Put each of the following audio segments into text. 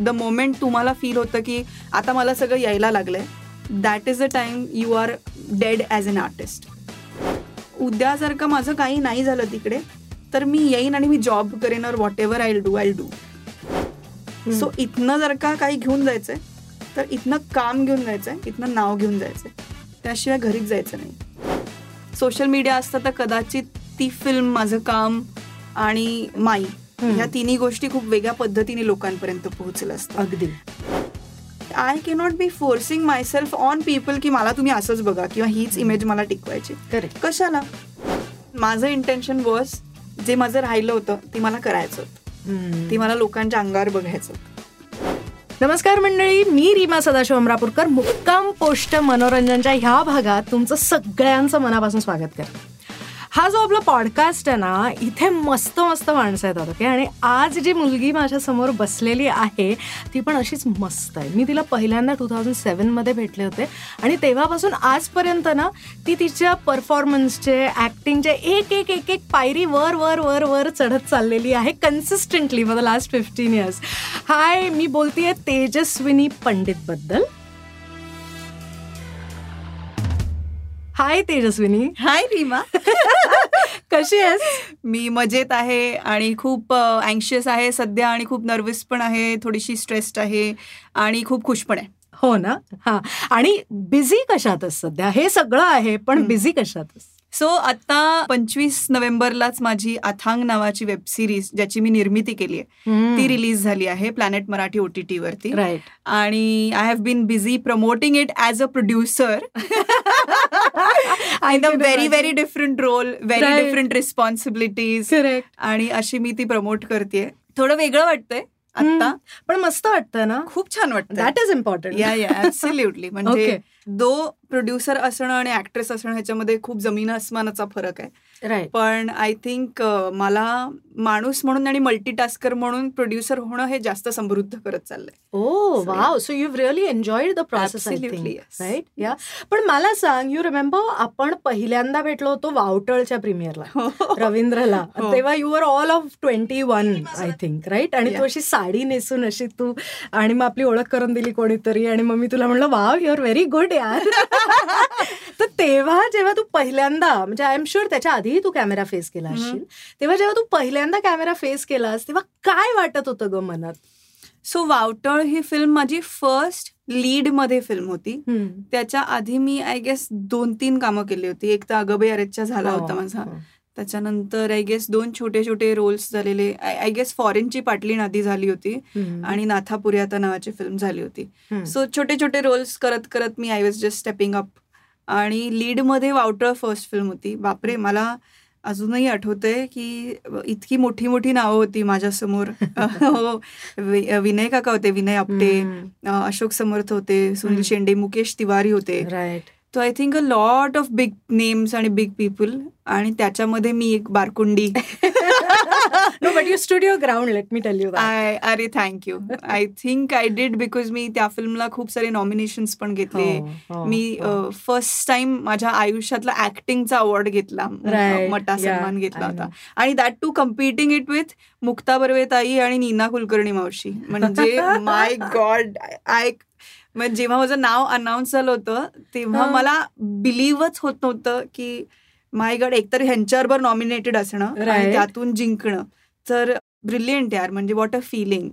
The moment तुम्हाला feel होतं की आता मला सगळं यायला लागलंय that is a time you are dead as an artist उद्या जर का माझं काही नाही झालं तिकडे तर मी येईन आणि मी जॉब करेन or whatever I do I do so इथनं जर का काही घेऊन जायचंय तर इथनं काम घेऊन जायचंय इथनं नाव घेऊन जायचंय. त्याशिवाय घरीच जायचं नाही. सोशल मीडिया असतं तर कदाचित ती फिल्म माझं काम आणि माई. ह्या तिन्ही गोष्टी खूप वेगळ्या पद्धतीने लोकांपर्यंत पोहोचलं असतं. अगदी. I can't be forcing myself on people की मला तुम्ही असंच बघा किंवा हीच इमेज मला टिकवायची. करेक्ट कशाला? माझं इंटेन्शन वॉज जे माझं राहिलं होतं ते मला करायचं होतं. ते मला लोकांच्या अंगावर बघायचं नमस्कार मंडळी मी रीमा सदाशिव अमरापूरकर. मुक्काम पोस्ट मनोरंजनच्या ह्या भागात तुमचं सगळ्यांचं मनापासून स्वागत करते. हा जो आपला पॉडकास्ट आहे ना इथे मस्त मस्त माणसं आहेत ओके आणि आज जी मुलगी माझ्यासमोर बसलेली आहे ती पण अशीच मस्त आहे. मी तिला पहिल्यांदा टू थाउजंड सेवनमध्ये भेटले होते. आणि तेव्हापासून आजपर्यंत ना ती तिच्या परफॉर्मन्सचे ॲक्टिंगचे एक एक एक एक पायरी वर वर वर वर चढत चाललेली आहे consistently for the last fifteen years hi मी बोलते आहे तेजस्विनी पंडितबद्दल. हाय तेजस्विनी. हाय रीमा. कशी आहेस? मी मजेत आहे आणि खूप अँशियस आहे सध्या आणि खूप नर्वस पण आहे थोडीशी स्ट्रेस्ड आहे आणि खूप खुश पण आहे. हो ना? हा. आणि बिझी कशातच सध्या? हे सगळं आहे पण. बिझी कशातच सो आता पंचवीस नोव्हेंबरलाच माझी अथांग नावाची वेब सिरीज ज्याची मी निर्मिती केली आहे ती रिलीज झाली आहे Planet Marathi O T T वरती. राईट आणि I have been busy promoting it as a producer I the very very different role very. Different responsibilities correct आणि अशी मी ती प्रमोट करते थोडं वेगळं वाटतंय आता पण मस्त वाटतं ना? खूप छान वाटतं दॅट इज इम्पॉर्टंट या या ऍब्सल्युटली म्हणजे. दो प्रोड्युसर असणं आणि ऍक्ट्रेस असणं ह्याच्यामध्ये खूप जमीन अस्मानाचा फरक आहे. राईट पण आय थिंक मला माणूस म्हणून आणि मल्टीटास्कर म्हणून प्रोड्युसर होणं हे जास्त समृद्ध करत चाललंय. ओ wow so you really enjoyed the process. Right या पण मला सांग यू रिमेंबर आपण पहिल्यांदा भेटलो होतो वावटळच्या प्रीमियरला रवींद्रला. हो. तेव्हा you are all of twenty one I think right आणि तू. अशी साडी नेसून अशी तू आणि मग आपली ओळख करून दिली कोणीतरी आणि मग मी तुला म्हणलं wow you are very good यार. तेव्हा जेव्हा तू पहिल्यांदा म्हणजे आय एम शुअर त्याच्या आधीही तू कॅमेरा फेस केला. असशील. तेव्हा जेव्हा तू पहिल्यांदा कॅमेरा फेस केलास तेव्हा काय वाटत होतं ग मनात? सो वावटळ ही फिल्म माझी फर्स्ट लीडमध्ये फिल्म होती. त्याच्या आधी मी आय गेस दोन तीन कामं केली होती. एक तर अगबे अरेच्या झाला हो, होता माझा. त्याच्यानंतर आय गेस दोन छोटे छोटे रोल्स झालेले आय गेस फॉरेनची पाटली आधी झाली होती. आणि नाथापुरी आता नावाची फिल्म झाली होती. सो छोटे छोटे रोल्स करत करत मी I was just stepping up आणि लीडमध्ये वावटळ फर्स्ट फिल्म होती. बापरे मला अजूनही आठवतंय की इतकी मोठी मोठी नावं होती माझ्यासमोर. विनय काका होते विनय आपटे अशोक समर्थ होते सुनील. शेंडे मुकेश तिवारी होते. राईट तो I think a lot of big names आणि बिग पीपल आणि त्याच्यामध्ये मी एक बारकुंडी. No but you studio ground let me tell you I अरे thank you I think I did because मी त्या फिल्मला खूप सारे नॉमिनेशन्स पण घेतले. हो, मी फर्स्ट टाइम माझ्या आयुष्यातला ऍक्टिंगचा अवॉर्ड घेतला. मटा सन्मान घेतला होता. आणि that too competing it with Mukta Barve ताई आणि नीना कुलकर्णी मावशी. म्हणजे माय गॉड आय जेव्हा माझं नाव अनाऊन्स झालं होतं तेव्हा हा. मला बिलीव्हच होत नव्हतं की माय गॉड एकतर ह्यांच्याबरोबर नॉमिनेटेड असणं आणि. त्यातून जिंकणं. तर ब्रिलियंट यार म्हणजे वॉट अ फिलिंग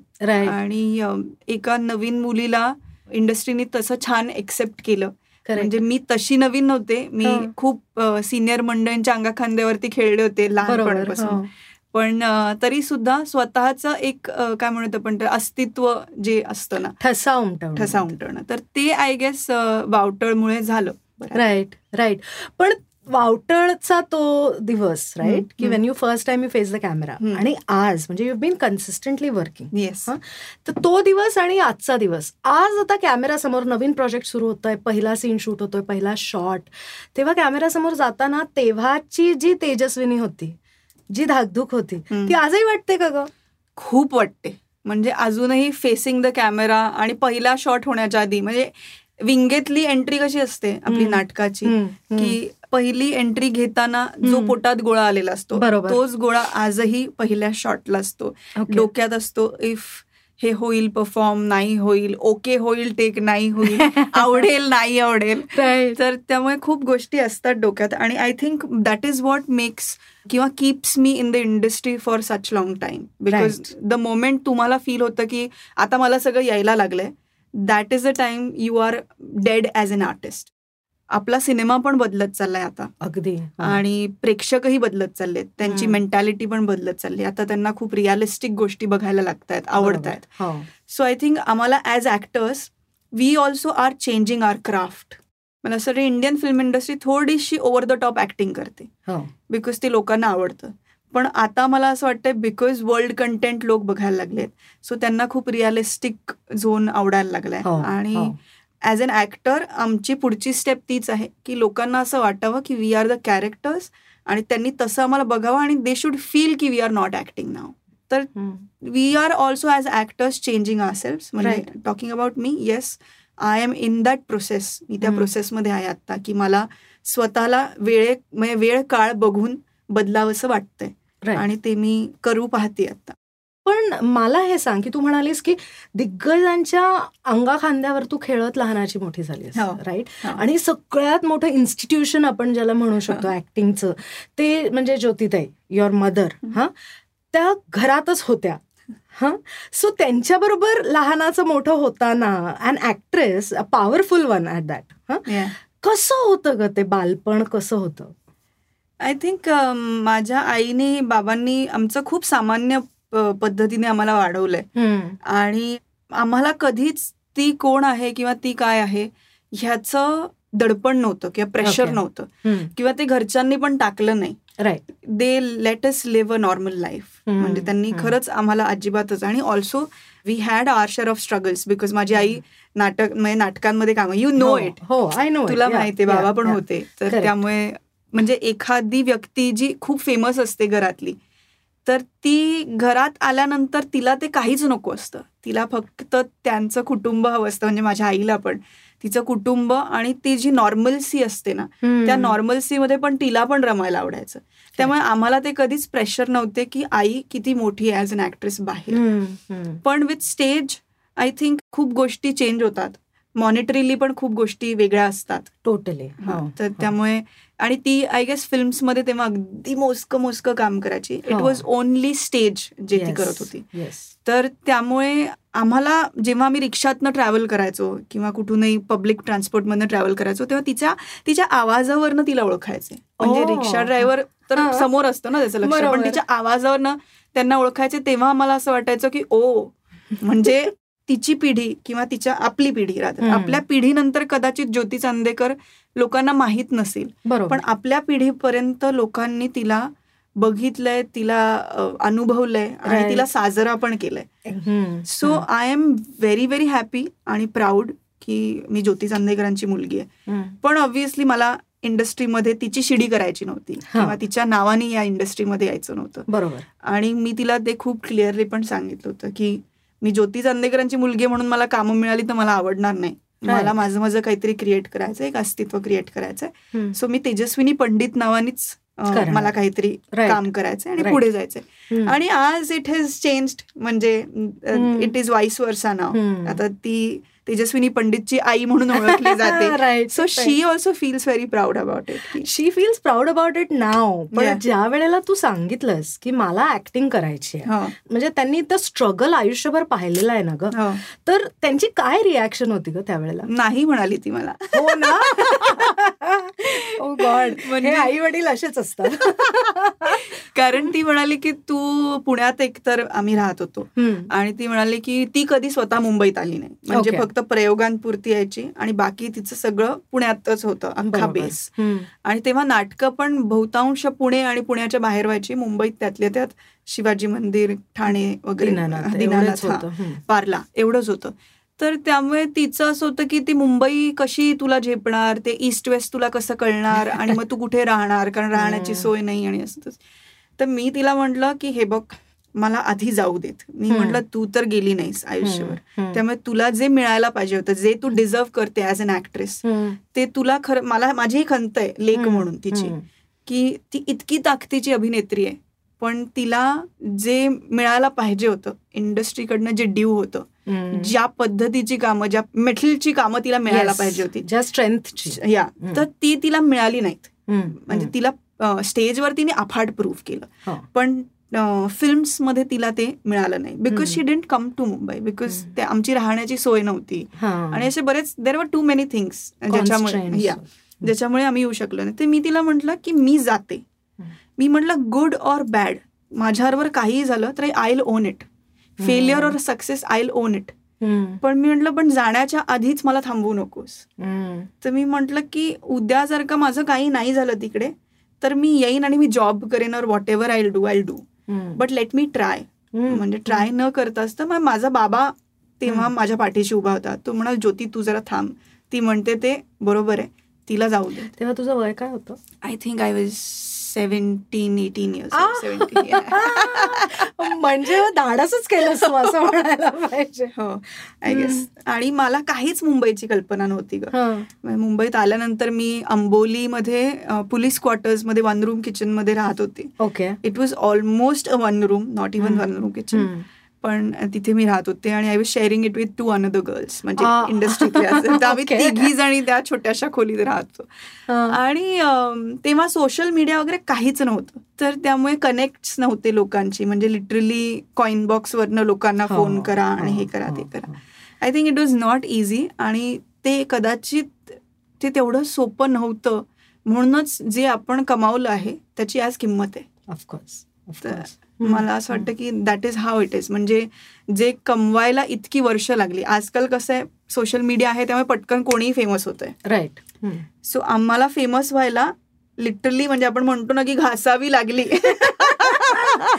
आणि एका नवीन मुलीला इंडस्ट्रीने तसं छान एक्सेप्ट केलं. म्हणजे मी तशी नवीन नव्हते. मी. खूप सिनियर मंडळींच्या अंगाखांद्यावरती खेळले होते लहानपणापासून. पण तरी सुद्धा स्वतःचं एक काय म्हणतो आपण ते अस्तित्व जे असतं ना ठसा उमटवणं. ठसा उमटवणं. तर ते आय गेस वावटळमुळे झालं. राईट राईट पण वावटळचा तो दिवस राईट की. When you first time you face the camera. आणि आज म्हणजे you been consistently working yes. तर तो दिवस आणि आजचा दिवस आज आता कॅमेरासमोर नवीन प्रोजेक्ट सुरू होतोय पहिला सीन शूट होतोय पहिला शॉट तेव्हा कॅमेरासमोर जाताना तेव्हाची जी तेजस्विनी होती जी धाकधूक होती. ती आजही वाटते का ग खूप वाटते म्हणजे अजूनही फेसिंग द कॅमेरा आणि पहिला शॉट होण्याच्या आधी म्हणजे विंगेतली एंट्री कशी असते आपली. नाटकाची. की पहिली एंट्री घेताना जो. पोटात गोळा आलेला असतो. तोच गोळा आजही पहिल्या शॉटला असतो. डोक्यात असतो इफ हे होईल परफॉर्म नाही होईल ओके होईल टेक नाही होईल आवडेल नाही आवडेल तर त्यामुळे खूप गोष्टी असतात डोक्यात आणि I think that is what makes किंवा keeps me in the industry for such long time because the moment तुम्हाला फील होतं की आता मला सगळं यायला लागलंय that is a time you are dead as an artist आपला सिनेमा पण बदलत चाललाय आता. अगदी. आणि प्रेक्षकही बदलत चाललेत. त्यांची मेंटॅलिटी पण बदलत चालली. आता त्यांना खूप रिअलिस्टिक गोष्टी बघायला लागतात आवडत आहेत सो आय थिंक आम्हाला as actors we also are changing our craft मला असं इंडियन फिल्म इंडस्ट्री थोडीशी ओव्हर द टॉप ऍक्टिंग करते. बिकॉज ते लोकांना आवडतं. पण आता मला असं वाटतंय बिकॉज वर्ल्ड कंटेंट लोक बघायला लागलेत. सो त्यांना खूप रिअलिस्टिक झोन आवडायला लागलाय. हो, आणि. ॲज अन ॲक्टर आमची पुढची स्टेप तीच आहे की लोकांना असं वाटावं की वी आर द कॅरेक्टर्स आणि त्यांनी तसं आम्हाला बघावं आणि दे शुड फील की we are not acting now तर we are also as actors changing our self म्हणजे talking about me yes I am in that process मी त्या प्रोसेसमध्ये आहे आता की मला स्वतःला वेळे म्हणजे वेळ काळ बघून बदलावंसं वाटतंय. आणि ते मी करू पाहते आता. पण मला हे सांग की तू म्हणालीस की दिग्गजांच्या अंगा खांद्यावर तू खेळत लहानाची मोठी झाली राईट आणि सगळ्यात मोठं इन्स्टिट्यूशन आपण ज्याला म्हणू शकतो ऍक्टिंगचं ते म्हणजे ज्योतिताई युअर मदर हा? त्या घरातच होत्या हा? सो त्यांच्याबरोबर लहानाचं मोठं होताना and actress a powerful one at that हा? कसं होतं ग ते? बालपण कसं होतं? आय थिंक माझ्या आईने बाबांनी आमचं खूप सामान्य पद्धतीने आम्हाला वाढवलंय. आणि आम्हाला कधीच ती कोण आहे किंवा ती काय आहे ह्याचं दडपण नव्हतं किंवा प्रेशर नव्हतं. किंवा ते घरच्यांनी पण टाकलं नाही. Right they let us live a normal life म्हणजे त्यांनी खरंच आम्हाला अजिबातच आणि also we had our share of struggles because माझी आई नाटक म्हणजे नाटकांमध्ये काम यू नो इट हो आय नो तुला माहिती बाबा पण होते. तर त्यामुळे म्हणजे एखादी व्यक्ती जी खूप फेमस असते घरातली तर ती घरात आल्यानंतर तिला ते काहीच नको असतं. तिला फक्त त्यांचं कुटुंब हवं असतं म्हणजे माझ्या आईला पण. तिचं कुटुंब आणि ती जी नॉर्मलसी असते ना त्या नॉर्मलसीमध्ये पण तिला पण रमायला आवडायचं. त्यामुळे आम्हाला ते कधीच प्रेशर नव्हते की आई किती मोठी ॲज अन ऍक्ट्रेस बाहेर. पण विथ स्टेज आय थिंक खूप गोष्टी चेंज होतात. मॉनिटरीली पण खूप गोष्टी वेगळ्या असतात. टोटली हो, तर त्यामुळे आणि ती आय गेस मध्ये तेव्हा अगदी मोजकं मोजकं काम करायची. इट वॉज ओनली स्टेज जे ती करत होती. तर त्यामुळे आम्हाला जेव्हा आम्ही रिक्षातनं ट्रॅव्हल करायचो किंवा कुठूनही पब्लिक ट्रान्सपोर्टमधनं ट्रॅव्हल करायचो तेव्हा तिच्या तिच्या आवाजावरनं तिला ओळखायचे. म्हणजे रिक्षा ड्रायव्हर तर समोर असतो ना त्याचं लक्ष. पण तिच्या आवाजावरनं त्यांना ओळखायचे तेव्हा आम्हाला असं वाटायचं की ओ. म्हणजे तिची पिढी किंवा तिच्या आपली पिढी राहते आपल्या पिढीनंतर कदाचित ज्योती चांदेकर लोकांना माहीत नसेल. पण आपल्या पिढीपर्यंत लोकांनी तिला बघितलंय तिला अनुभवलंय आणि तिला साजरा पण केलंय. So I am very very happy आणि प्राऊड की मी ज्योती चांदेकरांची मुलगी आहे. पण ऑब्व्हियसली मला इंडस्ट्रीमध्ये तिची शिडी करायची नव्हती. किंवा तिच्या नावाने या इंडस्ट्रीमध्ये यायचं नव्हतं. बरोबर. आणि मी तिला ते खूप क्लिअरली पण सांगितलं होतं की मी ज्योती चांदेकरांची मुलगी म्हणून मला कामं मिळाली तर मला आवडणार नाही. मला माझं माझं काहीतरी क्रिएट करायचं एक अस्तित्व क्रिएट करायचंय. सो मी तेजस्विनी पंडित नावानीच मला काहीतरी काम करायचंय आणि पुढे जायचंय. आणि आज इट हॅज चेंज्ड म्हणजे it is vice versa now आता ती तेजस्विनी पंडितची आई म्हणून ओळखली जाते. So she also feels very proud about it she feels proud about it now पण ज्या वेळेला तू सांगितलंस की मला ऍक्टिंग करायची आहे. म्हणजे त्यांनी तर स्ट्रगल आयुष्यभर पाहिलेलं आहे ना ग. तर त्यांची काय रिॲक्शन होती ग त्यावेळेला? नाही म्हणाली ती मला. हो ना? गॉड oh म्हणजे आई वडील असेच असतात. कारण ती म्हणाली की तू पुण्यात एकतर आम्ही राहत होतो. आणि ती म्हणाली की ती कधी स्वतः मुंबईत आली नाही. म्हणजे फक्त प्रयोगांपुरती यायची आणि बाकी तिचं सगळं पुण्यातच होतं अख्खा बेस आणि तेव्हा नाटकं पण बहुतांश पुणे आणि पुण्याच्या बाहेर व्हायची. मुंबईत त्यातल्या त्यात शिवाजी मंदिर ठाणे वगैरे दिनानाथ पार्ला एवढंच होतं. तर त्यामुळे तिचं असं होतं की ती मुंबई कशी तुला झेपणार ते ईस्ट वेस्ट तुला कसं कळणार आणि मग तू कुठे राहणार? कारण राहण्याची सोय नाही आणि असं तर मी तिला म्हटलं की हे बघ मला आधी जाऊ देत. मी म्हटलं तू तर गेली नाहीस आयुष्यभर. त्यामुळे तुला जे मिळायला पाहिजे होतं जे तू डिझर्व करते ऍज अन ऍक्ट्रेस ते तुला खरं मला माझी खंत आहे लेख म्हणून तिची की ती इतकी ताकदीची अभिनेत्री आहे. पण तिला जे मिळायला पाहिजे होतं इंडस्ट्रीकडनं जे ड्यू होतं. ज्या पद्धतीची कामं ज्या मेटलची कामं तिला मिळायला Yes. पाहिजे होती. ज्या स्ट्रेंथची या. तर ती तिला मिळाली नाहीत. म्हणजे तिला स्टेजवर तिने अफाट प्रूव्ह केलं. हो. पण फिल्म्समध्ये तिला ते मिळालं नाही because. She didn't come to Mumbai because. ते आमची राहण्याची सोय नव्हती. आणि असे बरेच देर वर टू मेनी थिंग्स ज्याच्यामुळे. या ज्याच्यामुळे आम्ही येऊ शकलो नाही ते मी तिला म्हटलं की मी जाते. मी म्हटलं गुड ऑर बॅड माझ्याबरोबर काहीही झालं तर I own it failure or success I own it. पण मी म्हटलं पण जाण्याच्या आधीच मला थांबवू नकोस. तर मी म्हटलं की उद्या जर का माझं काही नाही झालं तिकडे तर मी येईन आणि मी जॉब करेन or whatever I do I do. But let me try. म्हणजे ट्राय न करताच तर मग माझा बाबा तेव्हा. माझ्या पाठीशी उभा होता. तो म्हणाल ज्योती तू जरा थांब. ती म्हणते ते बरोबर आहे. तिला जाऊ दे. तेव्हा तुझं वय काय होतं? I think I was seventeen eighteen uh. म्हणजे धाडसच केलं असं म्हणायला पाहिजे हो आय गेस आणि मला काहीच मुंबईची कल्पना नव्हती ग. म्हणजे मुंबईत आल्यानंतर मी अंबोलीमध्ये पोलीस क्वार्टर्समध्ये वन रूम किचनमध्ये राहत होते okay it was almost a one room not even hmm. One room kitchen. पण तिथे मी राहत होते आणि I was sharing it with two another girls म्हणजे. इंडस्ट्रीतले तर आम्ही. तिघी जणी त्या छोट्याशा खोलीत राहतो हा. आणि तेव्हा सोशल मीडिया वगैरे काहीच नव्हतं तर त्यामुळे कनेक्ट नव्हते लोकांची म्हणजे लिटरली कॉइन बॉक्सवरनं लोकांना हो, फोन करा आणि हो, हे करा ते हो, करा हो. I think it was not easy आणि ते कदाचित ते तेवढं सोपं नव्हतं म्हणूनच जे आपण कमावलं आहे त्याची आज किंमत आहे ऑफकोर्स तर मला असं वाटतं की that is how it is म्हणजे जे कमवायला इतकी वर्ष लागली. आजकाल कसं आहे सोशल मीडिया आहे त्यामुळे पटकन कोणीही फेमस होत आहे राईट सो आम्हाला फेमस व्हायला लिटरली म्हणजे आपण म्हणतो ना की घासावी लागली.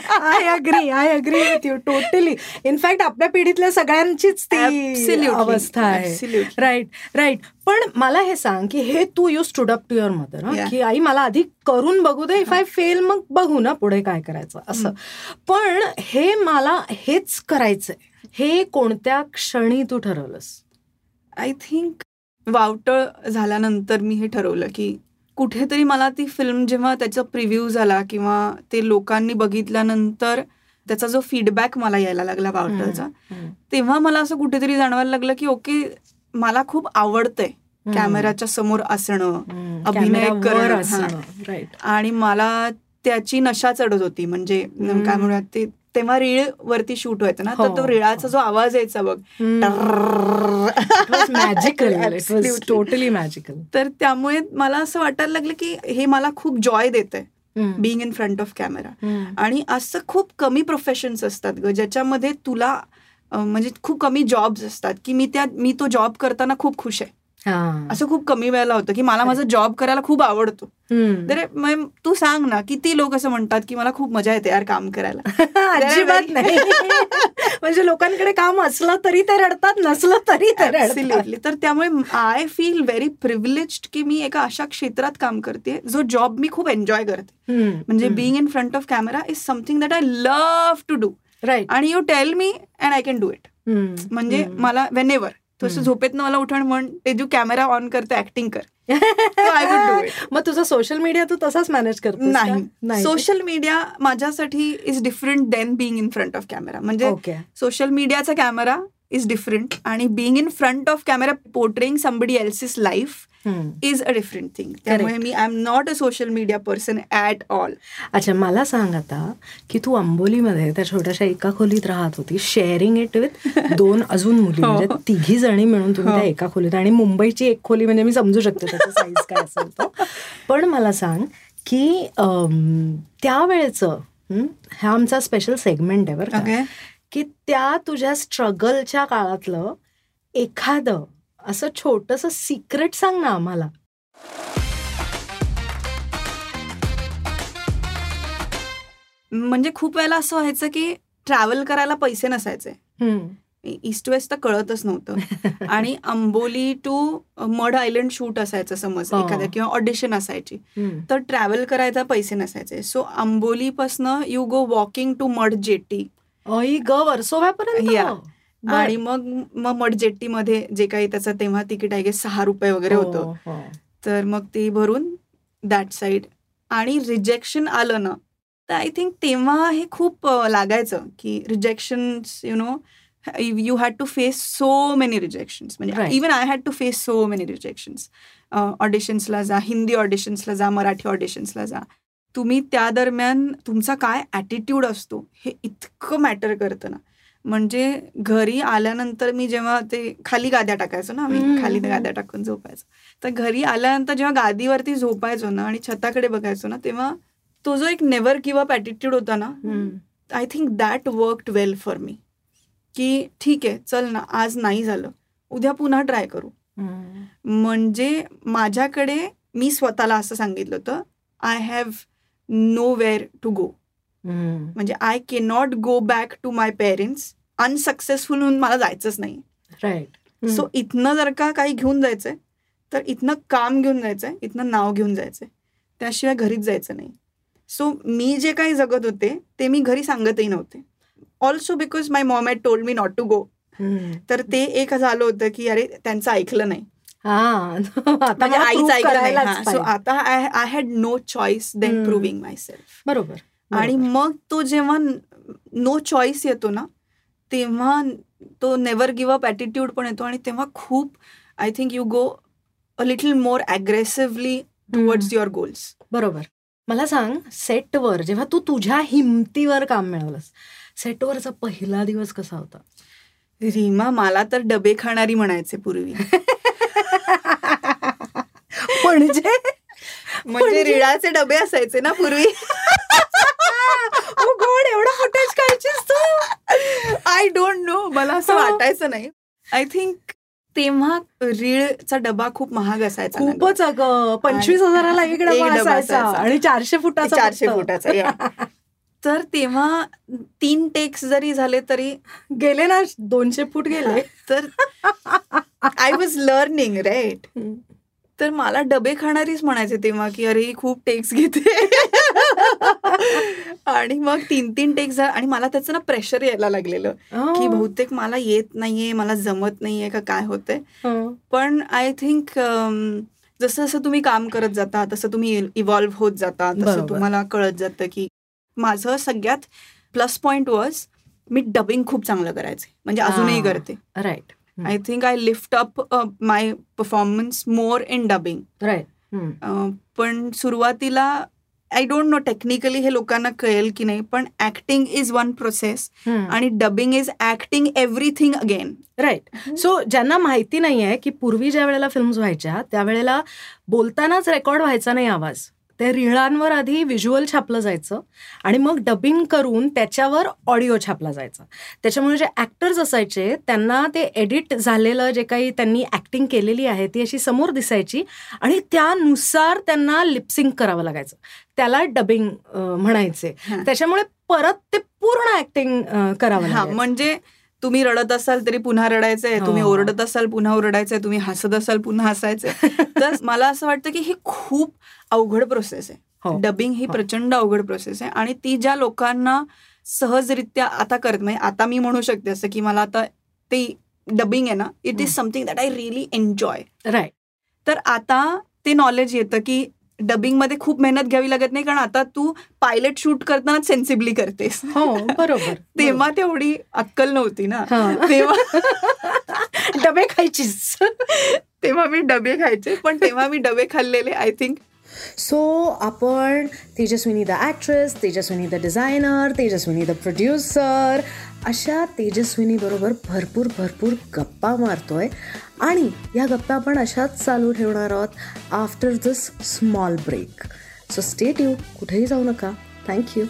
I agree I agree with you totally in fact आपल्या पिढीतल्या सगळ्यांचीच ती. अवस्था आहे. राईट राईट पण मला हे सांग की हे तू you stood up to your mother. की आई मला आधी करून बघू दे. इफ आय फेल मग बघू ना पुढे काय करायचं. असं. पण हे मला हेच करायचंय. हे कोणत्या क्षणी तू ठरवलंस? आय थिंक वावटळ झाल्यानंतर मी हे ठरवलं की कुठेतरी मला ती फिल्म जेव्हा त्याचा प्रिव्ह्यू झाला किंवा ते लोकांनी बघितल्यानंतर त्याचा जो फीडबॅक मला यायला लागला वावटळचा तेव्हा मला असं कुठेतरी जाणवायला लागलं की ओके मला खूप आवडतंय कॅमेराच्या समोर असणं अभिनय करणं, आणि मला त्याची नशा चढत होती. म्हणजे. काय म्हणूयात ते तेव्हा रीळ वरती शूट व्हायचं ना हो, तर तो रिळाचा जो आवाज यायचा बघ मॅजिकल. टोटली मॅजिकल तर त्यामुळे मला असं वाटायला लागलं की हे मला खूप जॉय देत आहे being in front of camera आणि असं खूप कमी प्रोफेशन्स असतात ग ज्याच्यामध्ये तुला म्हणजे खूप कमी जॉब्स असतात की मी त्या मी तो जॉब करताना खूप खुश आहे असं खूप कमी वेळेला होतं की मला माझा जॉब करायला खूप आवडतो. तर तू सांग ना किती लोक असं म्हणतात की मला खूप मजा येते यार काम करायला? अजिबात नाही. म्हणजे लोकांकडे काम असलं तरी ते रडतात नसलं तरी ते. तर त्यामुळे आय फील व्हेरी प्रिव्हिलेज्ड की मी एका अशा क्षेत्रात काम करते जो जॉब मी खूप एन्जॉय करते. म्हणजे being in front of camera is something that I love to do right आणि you tell me and I can do it म्हणजे मला वेन एव्हर तू असं हम्म. झोपेतनं मला उठण म्हण ते तू कॅमेरा ऑन करते ऍक्टिंग कर. आय वुड डू इट मग तुझा सोशल मीडिया तू तसाच मॅनेज करतो नाही. सोशल मीडिया माझ्यासाठी is different then being in front of camera म्हणजे सोशल मीडियाचा कॅमेरा इज डिफरंट आणि being in front of camera portraying somebody else's life is a different thing त्यामुळे मी I am not a social media person at all अच्छा मला सांग आता की तू अंबोलीमध्ये त्या छोट्याशा एका खोलीत राहत होती शेअरिंग इट विथ दोन अजून मुली हो. म्हणजे तिघी जणी मिळून तुम्ही हो. त्या एका खोलीत आणि मुंबईची एक खोली म्हणजे मी समजू शकते त्याचा साईज काय असेल तो. पण मला सांग की त्यावेळेचं हं, आमचा स्पेशल सेगमेंट आहे बरं की त्या तुझ्या स्ट्रगलच्या काळातलं एखादं असं छोटस सिक्रेट सांग ना आम्हाला. म्हणजे खूप वेळेला असं व्हायचं की ट्रॅव्हल करायला पैसे नसायचे. ईस्ट वेस्ट तर कळतच नव्हतं. आणि Amboli to Madh island shoot असायचं समज हो. एखाद्या किंवा ऑडिशन असायची. तर ट्रॅव्हल करायचा पैसे नसायचे. So अंबोलीपासनं you go walking to Madh jetty. अई ग वर्सोव्यापर्यंत? या. बर. आणि मग मग मड जेट्टी मध्ये जे काही त्याचं तेव्हा तिकीट आहे सहा रुपये वगैरे होतं. हो, हो. तर मग ते भरून दॅट साईड आणि रिजेक्शन आलं ना तर आय थिंक तेव्हा हे खूप लागायचं की rejections you know you had to face so many rejections म्हणजे. Even I had to face so many rejections ऑडिशन्सला जा हिंदी ऑडिशन्सला जा मराठी ऑडिशन्सला जा. तुम्ही त्या दरम्यान तुमचा काय ॲटिट्यूड असतो हे इतकं मॅटर करतं ना. म्हणजे घरी आल्यानंतर मी जेव्हा ते खाली गाद्या टाकायचो ना आम्ही. खाली गाद्या टाकून झोपायचो. तर घरी आल्यानंतर जेव्हा गादीवरती झोपायचो ना आणि छताकडे बघायचो ना तेव्हा तो जो एक नेव्हर गिव्ह अप ॲटिट्यूड होता ना I think that worked well for me की ठीक आहे चल ना आज नाही झालं. उद्या पुन्हा ट्राय करू. म्हणजे माझ्याकडे मी स्वतःला असं सांगितलं होतं I have nowhere to go म्हणजे I can't go back to my parents unsuccessful म्हणून मला जायचंच नाही. राईट सो इथनं जर का काही घेऊन जायचंय तर इथनं काम घेऊन जायचंय इथनं नाव घेऊन जायचंय. त्याशिवाय घरीच जायचं नाही. सो मी जे काही जगत होते ते मी घरी सांगतही नव्हते. Also because my mom had told me not to go तर ते एक झालं होतं की अरे त्यांचं ऐकलं नाही. हा. आता म्हणजे आईच ऐकलं नाही. सो. आता I had no choice then. Proving myself बरोबर. आणि. मग तो जेव्हा नो चॉईस येतो ना तेव्हा तो नेवर गिव्ह अप ॲटिट्यूड पण येतो आणि तेव्हा खूप I think you go a little more aggressively towards your goals बरोबर. मला सांग सेटवर जेव्हा तू तुझ्या हिमतीवर काम मिळवलंस सेटवरचा पहिला दिवस कसा होता? रीमा मला तर डबे खाणारी म्हणायचे पूर्वी. म्हणजे? म्हणजे म्हणजे? रिळाचे डबे असायचे ना पूर्वी ओ गॉड एवढा फुटेज काढशीस तू आय डोंट नो मला असं. वाटायचं नाही आय थिंक तेव्हा रीळचा डबा खूप महाग असायचा. खूपच अगं पंचवीस हजाराला एक डबा असायचा. आणि चारशे फुटाचा चारशे. फुटाचा. तर तेव्हा तीन टेक्स जरी झाले तरी गेले ना दोनशे फूट गेले तर आय वॉज लर्निंग राईट तर मला डबे खाणारीच म्हणायचे तेव्हा की अरे ही खूप टेक्स घेते. आणि मग तीन तीन टेक्स आणि मला त्याचं ना प्रेशर यायला लागलेलं. की बहुतेक मला येत नाहीये मला जमत नाहीये का काय होतंय. हं. पण आय थिंक जसं जसं तुम्ही काम करत जाता तसं तुम्ही इव्हॉल्व्ह होत जाता. तसं. तुम्हाला कळत जातं की माझं सगळ्यात प्लस पॉइंट वॉज मी डबिंग खूप चांगलं करायचे. म्हणजे अजूनही हा. करते. Right I think I lift up my performance more in dubbing right. पण सुरुवातीला आय डोंट नो टेक्निकली हे लोकांना कळेल की नाही पण ऍक्टिंग इज वन प्रोसेस. आणि dubbing is acting everything again right so ज्यांना माहिती नाहीये की पूर्वी ज्या वेळेला फिल्म्स व्हायच्या त्यावेळेला बोलतानाच रेकॉर्ड व्हायचा नाही आवाज. त्या रिळांवर आधी व्हिज्युअल छापलं जायचं आणि मग डबिंग करून त्याच्यावर ऑडिओ छापला जायचा त्याच्यामुळे जे ॲक्टर्स असायचे त्यांना ते एडिट झालेलं जे काही त्यांनी ॲक्टिंग केलेली आहे ती अशी समोर दिसायची आणि त्यानुसार त्यांना लिपसिंग करावं लागायचं त्याला डबिंग म्हणायचे. त्याच्यामुळे परत ते पूर्ण ॲक्टिंग करावं हा. म्हणजे तुम्ही रडत असाल तरी पुन्हा रडायचंय तुम्ही हो. ओरडत असाल पुन्हा ओरडायचंय तुम्ही हसत असाल पुन्हा हसायचंय तर मला असं वाटतं की ही खूप अवघड प्रोसेस आहे हो. डबिंग ही हो. प्रचंड अवघड प्रोसेस आहे आणि ती ज्या लोकांना सहजरित्या आता करत म्हणजे आता मी म्हणू शकते असं की मला आता ते डबिंग आहे ना it hmm. Is something that I really enjoy right तर आता ते नॉलेज येतं की डबिंगमध्ये खूप मेहनत घ्यावी लागत नाही कारण आता तू पायलट शूट करताना सेन्सिबली करतेस हो बरोबर तेव्हा तेवढी अक्कल नव्हती ना हा. तेव्हा डबे खायचीच तेव्हा मी डबे खायचे पण तेव्हा मी डबे खाल्लेले आय थिंक सो आपण Tejaswini the actress Tejaswini the designer Tejaswini the producer अशा तेजस्विनीबरोबर भरपूर भरपूर गप्पा मारतोय. आणि या गप्पा आपण अशाच चालू ठेवणार आहोत after this small break so stay you कुठेही जाऊ नका. थँक्यू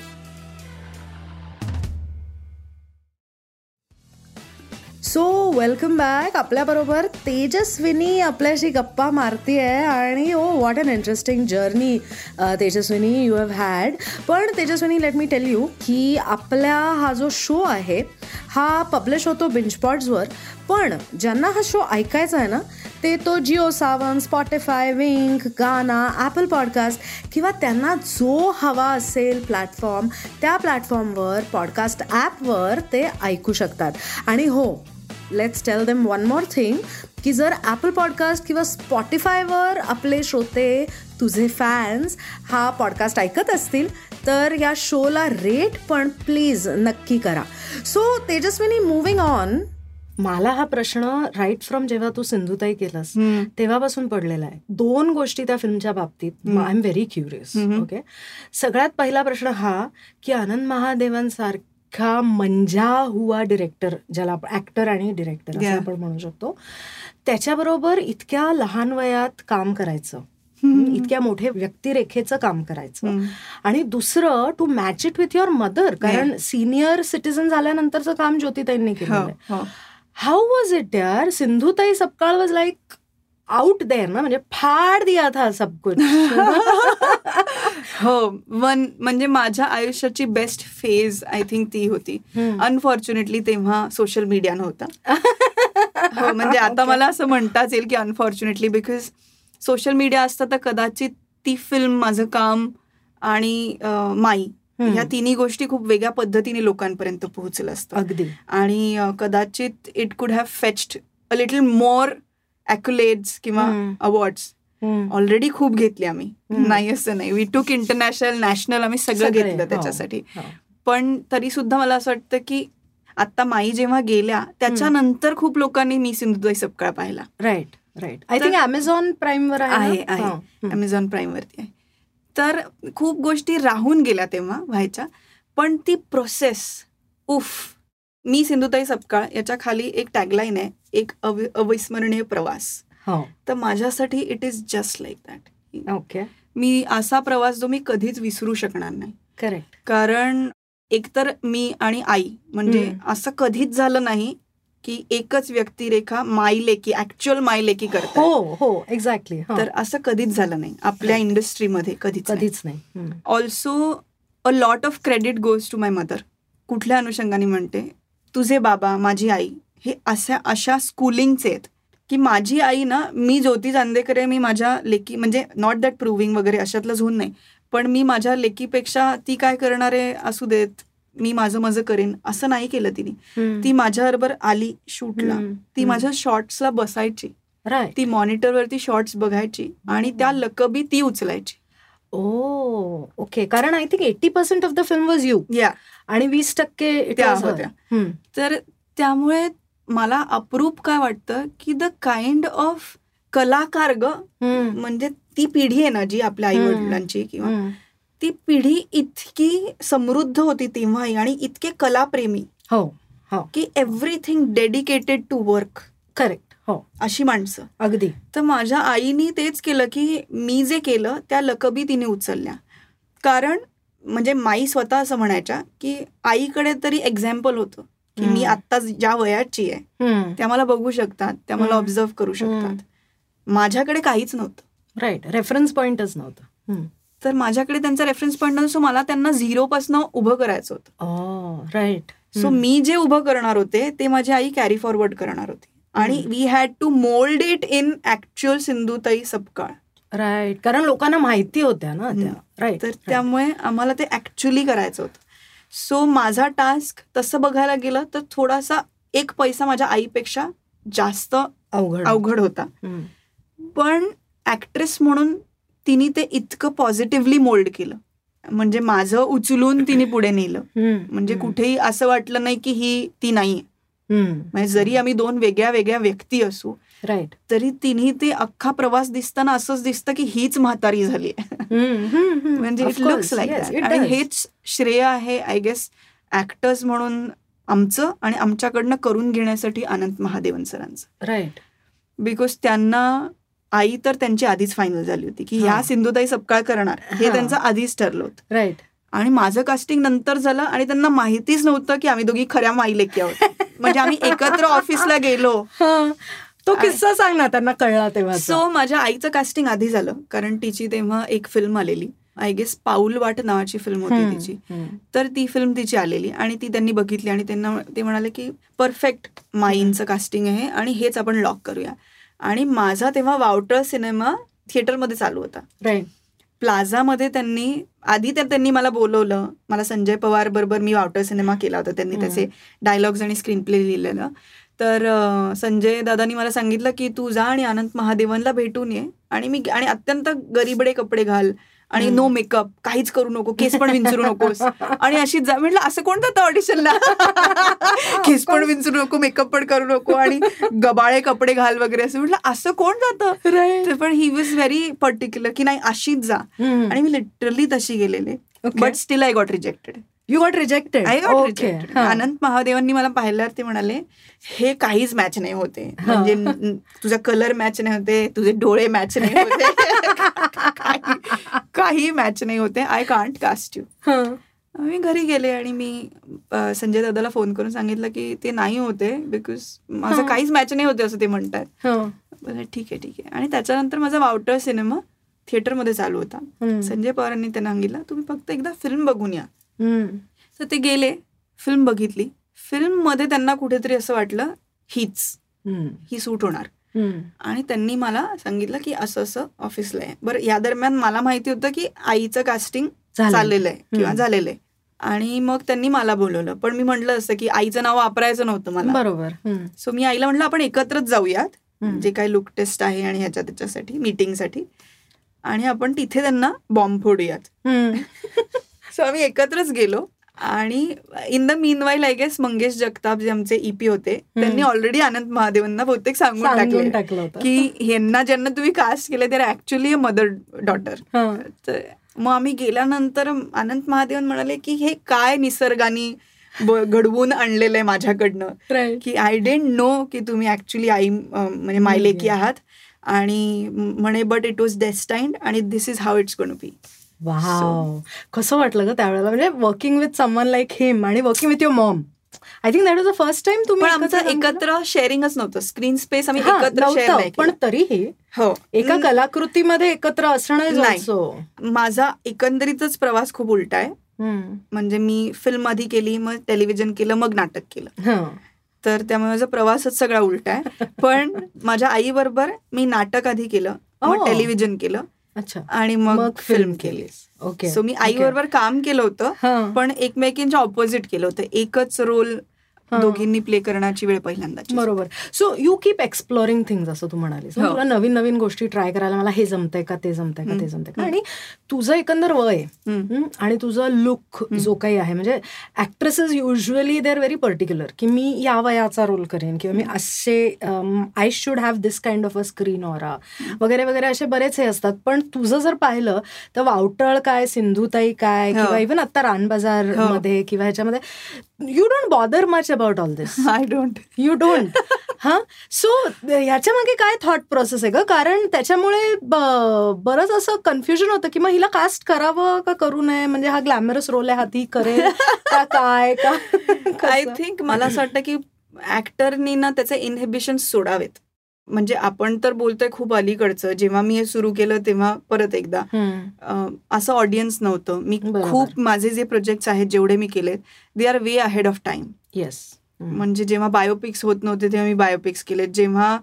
सो वेलकम बॅक आपल्याबरोबर तेजस्विनी आपल्याशी गप्पा मारती आहे आणि ओ what an interesting journey Tejaswini you have had पण Tejaswini let me tell you की आपल्या हा जो शो आहे हा पब्लिश होतो बिंचपॉट्सवर पण ज्यांना हा शो ऐकायचा आहे ना ते तो जिओ सावन स्पॉटीफाय विंक गाना ॲपल पॉडकास्ट किंवा त्यांना जो हवा असेल प्लॅटफॉर्म त्या प्लॅटफॉर्मवर पॉडकास्ट ॲपवर ते ऐकू शकतात. आणि हो let's tell them one more thing की जर ॲपल पॉडकास्ट किंवा स्पॉटीफायवर आपले श्रोते तुझे फॅन्स हा पॉडकास्ट ऐकत असतील तर या शोला रेट पण प्लीज नक्की करा. सो तेजस्विनी मुव्हिंग ऑन मला हा प्रश्न राईट फ्रॉम जेव्हा तू सिंधुताई केलास तेव्हापासून पडलेला आहे. दोन गोष्टी त्या फिल्मच्या बाबतीत I am very curious okay सगळ्यात पहिला प्रश्न हा की आनंद महादेवांसारखा मंजा हुआ डिरेक्टर ज्याला आपण ऍक्टर आणि डिरेक्टर असं. आपण म्हणू शकतो. त्याच्याबरोबर इतक्या लहान वयात काम करायचं. इतक्या मोठे व्यक्तिरेखेचं काम करायचं. आणि दुसरं to match it with your mother कारण सिनियर सिटीजन झाल्यानंतरचं काम ज्योतिताईंनी केलं. हाऊ वॉज इट यार Sindhutai Sapkal was like out there ना म्हणजे फाड दिया था सब कुछ हो वन म्हणजे माझ्या आयुष्याची बेस्ट फेज आय थिंक ती होती. अनफॉर्च्युनेटली तेव्हा सोशल मीडिया नव्हता हो म्हणजे आता. मला असं म्हणताच येईल की अनफॉर्च्युनेटली बिकॉज सोशल मीडिया असतं तर कदाचित ती फिल्म माझं काम आणि माई. ह्या तिन्ही गोष्टी खूप वेगळ्या पद्धतीने लोकांपर्यंत पोहोचलं असतं अगदी आणि कदाचित it could have fetched a little more accolades किंवा. अवॉर्ड्स. ऑलरेडी खूप घेतले आम्ही. नाही असं नाही वी टूक इंटरनॅशनल नॅशनल आम्ही सगळं घेतलं हो. त्याच्यासाठी हो. पण तरी सुद्धा मला असं वाटतं की आता माई जेव्हा गेल्या त्याच्यानंतर खूप लोकांनी मी सिंधुताई सपकाळ पाहिला right right I think Amazon Prime वर आहे हा. अमेझॉन प्राईम वरती आहे तर खूप गोष्टी राहून गेल्या तेव्हा व्हायच्या पण ती प्रोसेस उफ मी सिंधुताई सपकाळ याच्या खाली एक टॅगलाईन आहे एक अवि- अविस्मरणीय प्रवास. हो. तर माझ्यासाठी it is just like that okay मी असा प्रवास जो मी कधीच विसरू शकणार नाही. करेक्ट कारण एकतर मी आणि आई म्हणजे. असं कधीच झालं नाही की एकच व्यक्तिरेखा माई लेकी ऍक्च्युअल माई लेकी करतात हो हो. एक्झॅक्टली तर असं कधीच झालं नाही. आपल्या इंडस्ट्रीमध्ये कधीच कधीच नाही. Also a lot of credit goes to my mother कुठल्या अनुषंगाने म्हणते? तुझे बाबा माझी आई हे अशा अशा स्कूलिंगचे आहेत की माझी आई ना मी ज्योती चांदेकर आहे मी माझ्या लेकी म्हणजे नॉट दॅट प्रूव्हिंग वगैरे अशातलं झोन नाही. पण मी माझ्या लेकीपेक्षा ती काय करणार असू देत मी माझं माझं करेन असं नाही केलं तिने. ती माझ्याबरोबर आली शूटला. ती. माझ्या शॉर्ट्सला बसायची. ती मॉनिटरवरती शॉर्ट्स बघायची आणि त्या लकबी ती उचलायची. ओ ओके कारण I think eighty percent of the film was you या आणि वीस टक्के त्या. होत्या. हम्म. तर त्यामुळे मला अप्रूप काय वाटतं की द काइंड ऑफ कलाकार ग. म्हणजे ती पिढी आहे ना जी आपल्या आई वडिलांची किंवा हम्म. ती पिढी इतकी समृद्ध होती तेव्हाही आणि इतके कलाप्रेमी हो हो की everything dedicated to work correct हो. अशी माणसं. अगदी. तर माझ्या आईनी तेच केलं की मी जे केलं त्या लकबी तिने उचलल्या. कारण म्हणजे माई स्वतः असं म्हणायच्या की आईकडे तरी एक्झाम्पल होतं की मी. आत्ता ज्या वयाची आहे राईट त्या मला बघू शकतात त्या मला. ऑब्झर्व करू शकतात. माझ्याकडे काहीच नव्हतं. रेफरन्स पॉइंटच नव्हतं. तर माझ्याकडे त्यांचा रेफरन्स पॉईंट नव्हतं सो मला त्यांना झिरो पासनं उभं करायचं होतं. राईट सो मी जे उभं करणार होते ते माझी आई कॅरी फॉरवर्ड करणार होती. आणि. We had to mould it in actual Sindhutai Sapkal right कारण लोकांना माहिती होत्या ना त्या राईट तर त्यामुळे आम्हाला ते ऍक्च्युली करायचं होतं सो माझा टास्क तसं बघायला गेलं तर थोडासा एक पैसा माझ्या आईपेक्षा जास्त अवघड अवघड होता. पण ऍक्ट्रेस म्हणून तिने ते इतकं पॉझिटिव्हली मोल्ड केलं म्हणजे माझं उचलून तिने पुढे नेलं. म्हणजे. कुठेही असं वाटलं नाही की ही ती नाहीये. म्हणजे जरी आम्ही दोन वेगळ्या वेगळ्या व्यक्ती असू राईट तरी तिने ते अख्खा प्रवास दिसताना असंच दिसतं की हीच म्हातारी झाली. म्हणजे इट लुक्स. लाईक आणि. हेच श्रेय आहे आय गेस ऍक्टर्स म्हणून आमचं आणि आमच्याकडनं करून घेण्यासाठी अनंत महादेवन सरांचं राईट बिकॉज त्यांना आई तर त्यांची आधीच फायनल झाली होती की. ह्या सिंधुताई सपकाळ करणार हा. त्यांचं आधीच ठरलं होतं राईट आणि माझं कास्टिंग नंतर झालं आणि त्यांना माहितीच नव्हतं की आम्ही दोघी खऱ्या माई लेकी आहोत. म्हणजे आम्ही एकत्र ऑफिसला गेलो. तो किस्सा सांग ना त्यांना कळला तेव्हा सो माझ्या आईचं कास्टिंग आधी झालं कारण तिची तेव्हा एक फिल्म आलेली. आय गेस पाऊल वाट नावाची फिल्म होती तिची. तर ती फिल्म तिची आलेली आणि ती त्यांनी बघितली आणि त्यांना ते म्हणाले की परफेक्ट माईंचं कास्टिंग आहे आणि हेच आपण लॉक करूया. आणि माझा तेव्हा वावटळ सिनेमा थिएटरमध्ये चालू होता. राईट प्लाझामध्ये त्यांनी आधी तर त्यांनी मला बोलवलं मला संजय पवार बरोबर मी वावटळ सिनेमा केला होता त्यांनी. त्याचे डायलॉग्स आणि स्क्रीन प्ले लिहिलेलं तर संजय दादानी मला सांगितलं की तू जा आणि अनंत महादेवनला भेटून ये आणि मी आणि अत्यंत गरीबडे कपडे घाल आणि नो मेकअप काहीच करू नको केस पण विंचरू नकोस. आणि अशी जा म्हटलं असं कोण जातं ऑडिशनला केस पण विंचरू नको मेकअप पण करू नको आणि गबाळे कपडे घाल वगैरे असं म्हटलं असं कोण जातं? पण ही वॉज व्हेरी पर्टिक्युलर की नाही अशीच जा. आणि मी लिटरली तशी गेलेले. But still I got rejected you got rejected I got rejected Anant महादेवांनी मला पाहिल्यावर ते म्हणाले हे काहीच मॅच नाही होते. म्हणजे तुझा कलर मॅच नाही होते तुझे डोळे मॅच नाही होते. काही- मॅच नाही होते. आय कांट कास्ट यू मी घरी गेले आणि मी संजय दादाला फोन करून सांगितलं की ते नाही होते बिकॉज माझं. काहीच मॅच नाही होते असं ते म्हणतात. ठीक आहे ठीक आहे. आणि त्याच्यानंतर माझा वावटर सिनेमा थिएटरमध्ये चालू होता. संजय पवारांनी त्यांना सांगितलं तुम्ही फक्त एकदा फिल्म बघून या. तर ते गेले फिल्म बघितली. फिल्ममध्ये त्यांना कुठेतरी असं वाटलं हीच. ही सूट होणार. आणि त्यांनी मला सांगितलं की असं असं ऑफिसला आहे. बरं या दरम्यान मला माहिती होतं की आईचं कास्टिंग चाललेलं आहे किंवा. झालेलं आहे. आणि मग त्यांनी मला बोलवलं. पण मी म्हटलं असतं की आईचं नाव वापरायचं नव्हतं मला. बरोबर. सो मी आईला म्हटलं आपण एकत्रच जाऊयात. जे काही लुक टेस्ट आहे आणि ह्याच्या त्याच्यासाठी मीटिंगसाठी आणि आपण तिथे त्यांना बॉम्ब फोडूयात. सो आम्ही एकत्रच गेलो. आणि in the meanwhile I guess Mangesh Jagtap जे आमचे ईपी होते त्यांनी ऑलरेडी आनंद महादेवांना बहुतेक सांगून टाकले की ह्यांना ज्यांना तुम्ही कास्ट केले ते ऍक्च्युली अ मदर डॉटर. तर मग आम्ही गेल्यानंतर अनंत महादेवन म्हणाले की हे काय निसर्गाने घडवून आणलेलं आहे माझ्याकडनं. की आय डेंट नो की तुम्ही ऍक्च्युली आई म्हणजे मायलेकी आहात. आणि म्हणे बट इट वॉज डेस्टाइंड आणि this is how it's gonna be wow कसं वाटलं ग त्यावेळेला? म्हणजे working with someone like him आणि working with your mom I think that was the first time तुम्ही आमचं एकत्र शेअरिंगच नव्हतं. स्क्रीन स्पेस आम्ही एकत्र पण. तरीही हो. एका कलाकृतीमध्ये एकत्र असणं नाही. माझा एकंदरीतच प्रवास खूप उलटा आहे. म्हणजे मी फिल्म आधी केली मग टेलिव्हिजन केलं मग नाटक केलं. तर त्यामुळे माझा प्रवासच सगळा उलटा आहे. पण माझ्या आई बरोबर मी नाटक आधी केलं मग Oh. टेलिव्हिजन केलं. अच्छा. आणि मग फिल्म केली. ओके सो मी आई बरोबर काम केलं होतं. पण एकमेकींच्या ऑपोजिट केलं होतं. एकच रोल. दोघींनी प्ले करण्याची वेळ पहिल्यांदा बरोबर. So you keep exploring things असं तू म्हणालीस. हो. तुला नवीन नवीन गोष्टी ट्राय करायला मला हे जमतंय का ते जमतंय का ते. जमतंय का? आणि तुझं एकंदर वय आणि तुझं लुक जो काही आहे. म्हणजे actresses usually they are very particular की मी या वयाचा रोल करेन किंवा मी असे I should have this kind of a screen aura वगैरे वगैरे असे बरेच हे असतात. पण तुझं जर पाहिलं तर वावटळ काय सिंधुताई काय हो. किंवा इव्हन आता रानबाजार हो. मध्ये किंवा ह्याच्यामध्ये you don't bother much about all this I don't you don't हा सो ह्याच्या मागे काय थॉट प्रोसेस आहे ग? कारण त्याच्यामुळे बरंच असं कन्फ्युजन होतं की मग हिला कास्ट करावं का करू नये? म्हणजे हा ग्लॅमरस रोल आहे हा ती करेल का काय? का आय? थिंक मला असं वाटतं की ऍक्टरनी ना त्याचे इनहिबिशन सोडावेत. म्हणजे आपण तर बोलतोय खूप अलीकडचं. जेव्हा मी हे सुरू केलं तेव्हा परत एकदा. असं ऑडियन्स नव्हतं. मी. खूप माझे जे प्रोजेक्ट्स आहेत जेवढे मी केलेत they are way ahead of time yes hmm. म्हणजे जेव्हा बायोपिक्स होत नव्हते तेव्हा मी बायोपिक्स केले जेव्हा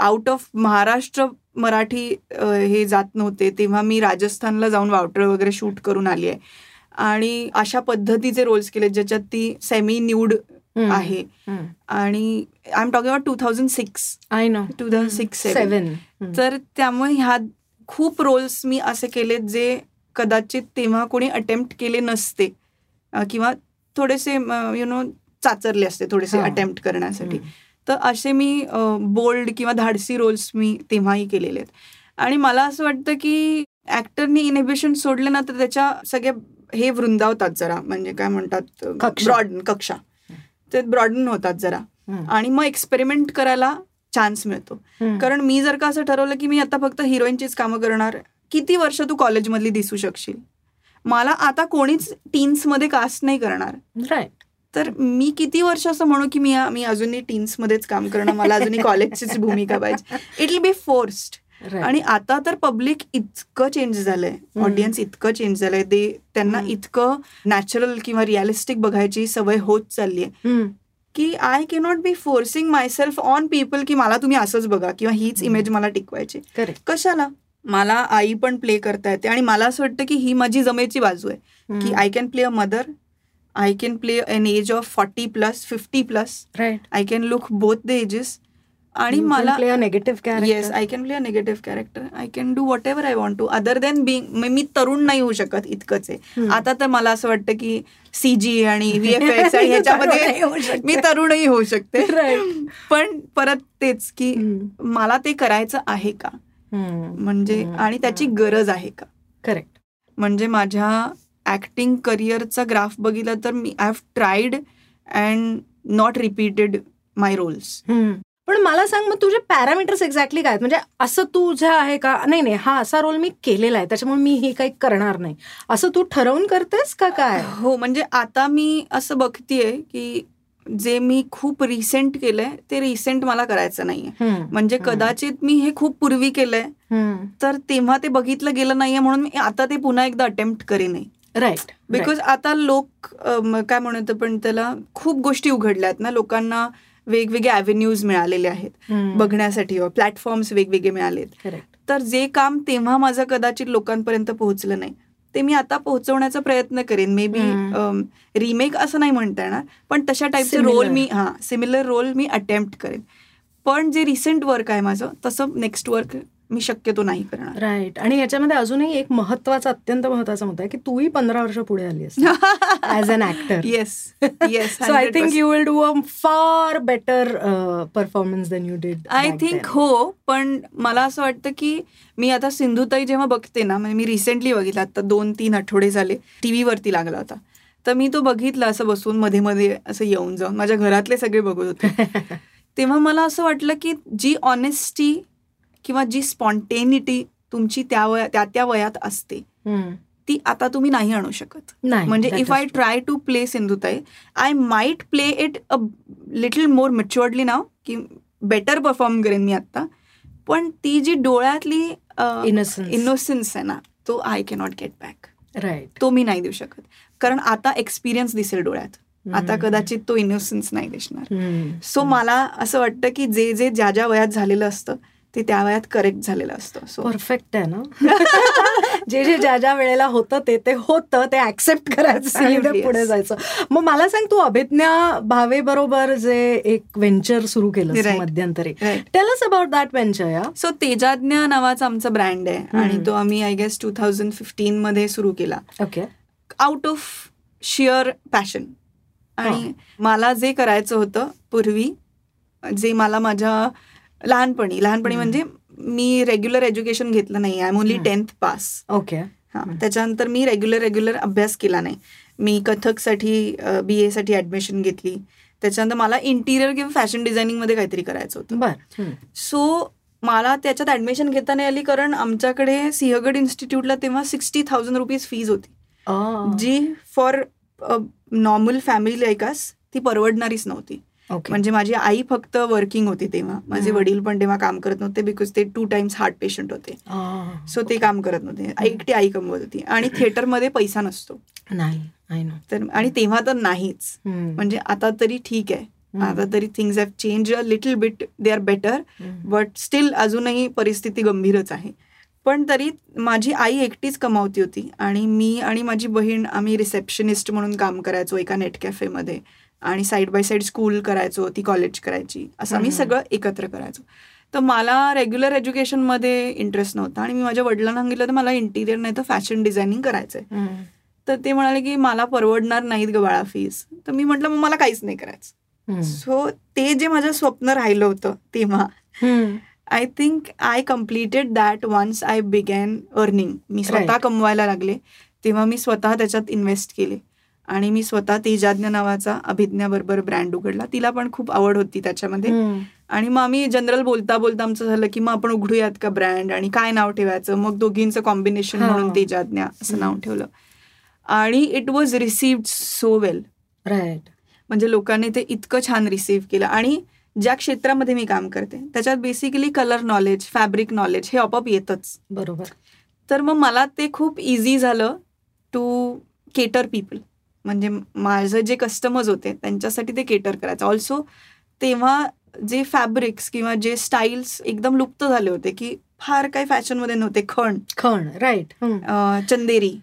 आउट ऑफ महाराष्ट्र मराठी हे जात नव्हते तेव्हा मी राजस्थानला जाऊन वावटळ वगैरे शूट करून आली आहे. आणि अशा पद्धतीचे रोल्स केले ज्याच्यात ती सेमी न्यूड. आहे. आणि I am talking about two thousand six I know two thousand six seven तर त्यामुळे ह्या खूप रोल्स मी असे केलेत जे कदाचित तेव्हा कोणी अटेम्प्ट केले नसते. किंवा थोडेसे यु नो चाचरले असते थोडेसे. अटेम्प्ट करण्यासाठी. तर असे मी बोल्ड किंवा धाडसी रोल्स मी तेव्हाही केलेले आहेत. आणि मला असं वाटतं की ऍक्टरनी इनिबिशन सोडले ना तर त्याच्या सगळ्या हे वृंदावतात जरा. म्हणजे काय म्हणतात. ब्रॉड कक्षा. ते ब्रॉडन होतात जरा. आणि मग एक्सपेरिमेंट करायला चान्स मिळतो. कारण मी जर का असं ठरवलं की मी आता फक्त हिरोईनचीच कामं करणार किती वर्ष तू कॉलेजमधली दिसू शकशील? मला आता कोणीच टीन्समध्ये कास्ट नाही करणार. राईट तर मी किती वर्ष असं म्हणू की मी मी अजूनही टीन्समध्येच काम करणं मला अजूनही कॉलेजचीच भूमिका पाहिजे. इट विल बी फोर्स्ड आणि आता तर पब्लिक इतकं चेंज झालंय. ऑडियन्स इतकं चेंज झालंय. ते त्यांना. इतकं नॅचरल किंवा रिअलिस्टिक बघायची सवय होत चालली आहे की I cannot be forcing myself on people की मला तुम्ही असंच बघा किंवा हीच. इमेज मला टिकवायची. कशाला? मला आई पण प्ले करता येते आणि मला असं वाटतं की ही माझी जमेची बाजू आहे. की I can play a mother I can play an age of forty plus fifty plus I can look both the ages आणि मला play negative yes I can play a negative character I can do whatever I want to other than being मी तरुण नाही होऊ शकत इतकंच. आहे आता तर मला असं वाटतं की सीजी आणि व्हीएफएक्स आणि ह्याच्यामध्ये. मी तरुणही होऊ शकते. Right. पण परत तेच की. मला ते करायचं आहे का? म्हणजे आणि त्याची गरज आहे का? करेक्ट म्हणजे माझ्या ऍक्टिंग करिअरचा ग्राफ बघितला तर मी I have tried and not repeated my roles पण मला सांग मग तुझे पॅरामीटर्स एक्झॅक्टली काय? म्हणजे असं तुझं आहे का? नाही नाही हा असा रोल मी केलेला आहे. त्याच्यामुळे मी हे काही करणार नाही. असं तू ठरवून करतेस का काय? हो म्हणजे आता मी असं बघतीये की जे मी खूप रिसेंट केलंय ते रिसेंट मला करायचं नाहीये. म्हणजे कदाचित मी हे खूप पूर्वी केलंय. तर तेव्हा ते बघितलं गेलं नाहीये म्हणून मी आता ते पुन्हा एकदा अटेम्प्ट करेन. राईट बिकॉज आता लोक काय म्हणत पण त्याला खूप गोष्टी उघडल्या आहेत ना. लोकांना वेगवेगळे अव्हेन्यूज मिळालेले आहेत. बघण्यासाठी प्लॅटफॉर्म्स वेगवेगळे मिळालेत. तर जे काम तेव्हा माझं कदाचित लोकांपर्यंत पोहोचलं नाही. ते मी आता पोहोचवण्याचा प्रयत्न करेन. May be. रिमेक असं नाही म्हणता येणार पण तशा टाईपचे. रोल मी हा सिमिलर रोल मी अटेम्प्ट करेन. पण जे रिसेंट वर्क आहे माझं तसं नेक्स्ट वर्क मी शक्यतो नाही करणार. राईट आणि याच्यामध्ये अजूनही एक महत्त्वाचा अत्यंत महत्त्वाचा मुद्दा आहे की तूही पंधरा वर्ष पुढे आली as an actor yes yes so I think you will do a far better performance than you did I think हो पण मला असं वाटतं की मी आता सिंधुताई जेव्हा बघते ना म्हणजे मी रिसेंटली बघितला आता दोन तीन आठवडे झाले टी व्हीवरती लागला होता. तर मी तो बघितला असं बसून मध्ये मध्ये असं येऊन जाऊन माझ्या घरातले सगळे बघत होते. तेव्हा मला असं वाटलं की जी ऑनेस्टी किंवा जी स्पॉन्टेनिटी तुमची त्या वया त्या त्या वयात असते ती आता तुम्ही नाही आणू शकत. नाही म्हणजे if I. Try to play Sindhutai I might play it a little more maturedly now की बेटर परफॉर्म करेन मी आता पण ती जी डोळ्यातली Innocence. इनोसेन्स आहे ना तो I cannot get back right तो मी नाही देऊ शकत. कारण आता एक्सपिरियन्स दिसेल डोळ्यात. आता कदाचित तो इनोसेन्स नाही दिसणार. सो मला असं वाटतं की जे जे ज्या ज्या वयात झालेलं असतं ते त्या वयात करेक्ट झालेलं असतं सो परफेक्ट आहे ना जे जे ज्या ज्या वेळेला होतं ते ते होतं ते ऍक्सेप्ट करायचं आणि पुढे. जायचं मग मला सांग तू अभिज्ञा भावे बरोबर जे एक व्हेंचर सुरू केलं. मध्यंतरी Right. Tell us about that venture या सो तेजाज्ञा नावाचा आमचा ब्रँड आहे आणि हम्म. तो आम्ही I guess two thousand fifteen मध्ये सुरू केला okay out of sheer passion आणि मला जे करायचं होतं पूर्वी जे मला माझ्या लहानपणी लहानपणी. म्हणजे मी रेग्युलर एज्युकेशन घेतलं नाही. I am only. Tenth pass okay हा. त्याच्यानंतर मी रेग्युलर रेग्युलर अभ्यास केला नाही. मी कथकसाठी बी एसाठी ऍडमिशन घेतली. त्याच्यानंतर मला इंटिरियर किंवा फॅशन डिझायनिंगमध्ये काहीतरी करायचं होतं. बर. सो मला त्याच्यात ऍडमिशन घेता नाही आली कारण आमच्याकडे सिंहगड इन्स्टिट्यूटला तेव्हा सिक्स्टी थाउजंड रुपीज फीज होती. जी for normal family like us ती परवडणारीच नव्हती. ओके म्हणजे माझी आई फक्त वर्किंग होती तेव्हा. माझे. वडील पण तेव्हा काम करत नव्हते बिकॉज ते टू टाइम्स हार्ट पेशंट होते. सो ते काम करत नव्हते. एकटी आई कमवत होती. आणि थिएटरमध्ये पैसा नसतो. नाही तर आणि तेव्हा तर नाहीच. म्हणजे आता तरी ठीक आहे. आता तरी things have change a little bit they are better but still अजूनही परिस्थिती गंभीरच आहे. पण तरी माझी आई एकटीच कमावती होती. आणि मी आणि माझी बहीण आम्ही रिसेप्शनिस्ट म्हणून काम करायचो एका नेट कॅफेमध्ये आणि साईड बाय साईड स्कूल करायचो ती कॉलेज करायची असं आम्ही. सगळं एकत्र करायचो. तर मला रेग्युलर एज्युकेशनमध्ये इंटरेस्ट नव्हता आणि मी माझ्या वडिलांना सांगितलं तर मला इंटिरियर नाही तर फॅशन डिझायनिंग करायचं आहे तर ते म्हणाले की मला परवडणार नाहीत ग बाळा फीस तर मी म्हटलं मग मला काहीच नाही करायचं. सो ते जे माझं स्वप्न राहिलं होतं तेव्हा I think I completed that once I began earning मी स्वतः. कमवायला लागले तेव्हा मी स्वतः त्याच्यात इन्व्हेस्ट केले. आणि मी स्वतः तेजाज्ञ नावाचा अभिज्ञाबरोबर ब्रँड उघडला. तिला पण खूप आवड होती त्याच्यामध्ये. आणि मग आम्ही जनरल बोलता बोलता आमचं झालं की मग आपण उघडूयात का ब्रँड आणि काय नाव ठेवायचं? मग दोघींचं कॉम्बिनेशन. म्हणून तेजाज्ञा असं नाव. ठेवलं. आणि it was received so well right म्हणजे लोकांनी ते इतकं छान रिसीव्ह केलं. आणि ज्या क्षेत्रामध्ये मी काम करते त्याच्यात basically colour knowledge fabric knowledge हे आपोआप येतच. बरोबर. तर मग मला ते खूप इझी झालं टू केटर पीपल म्हणजे माझं जे कस्टमर्स होते त्यांच्यासाठी ते केटर करायचं. ऑल्सो तेव्हा जे फॅब्रिक्स किंवा जे स्टाईल्स एकदम लुप्त झाले होते की फार काही फॅशनमध्ये नव्हते. खण. खण right Chanderi.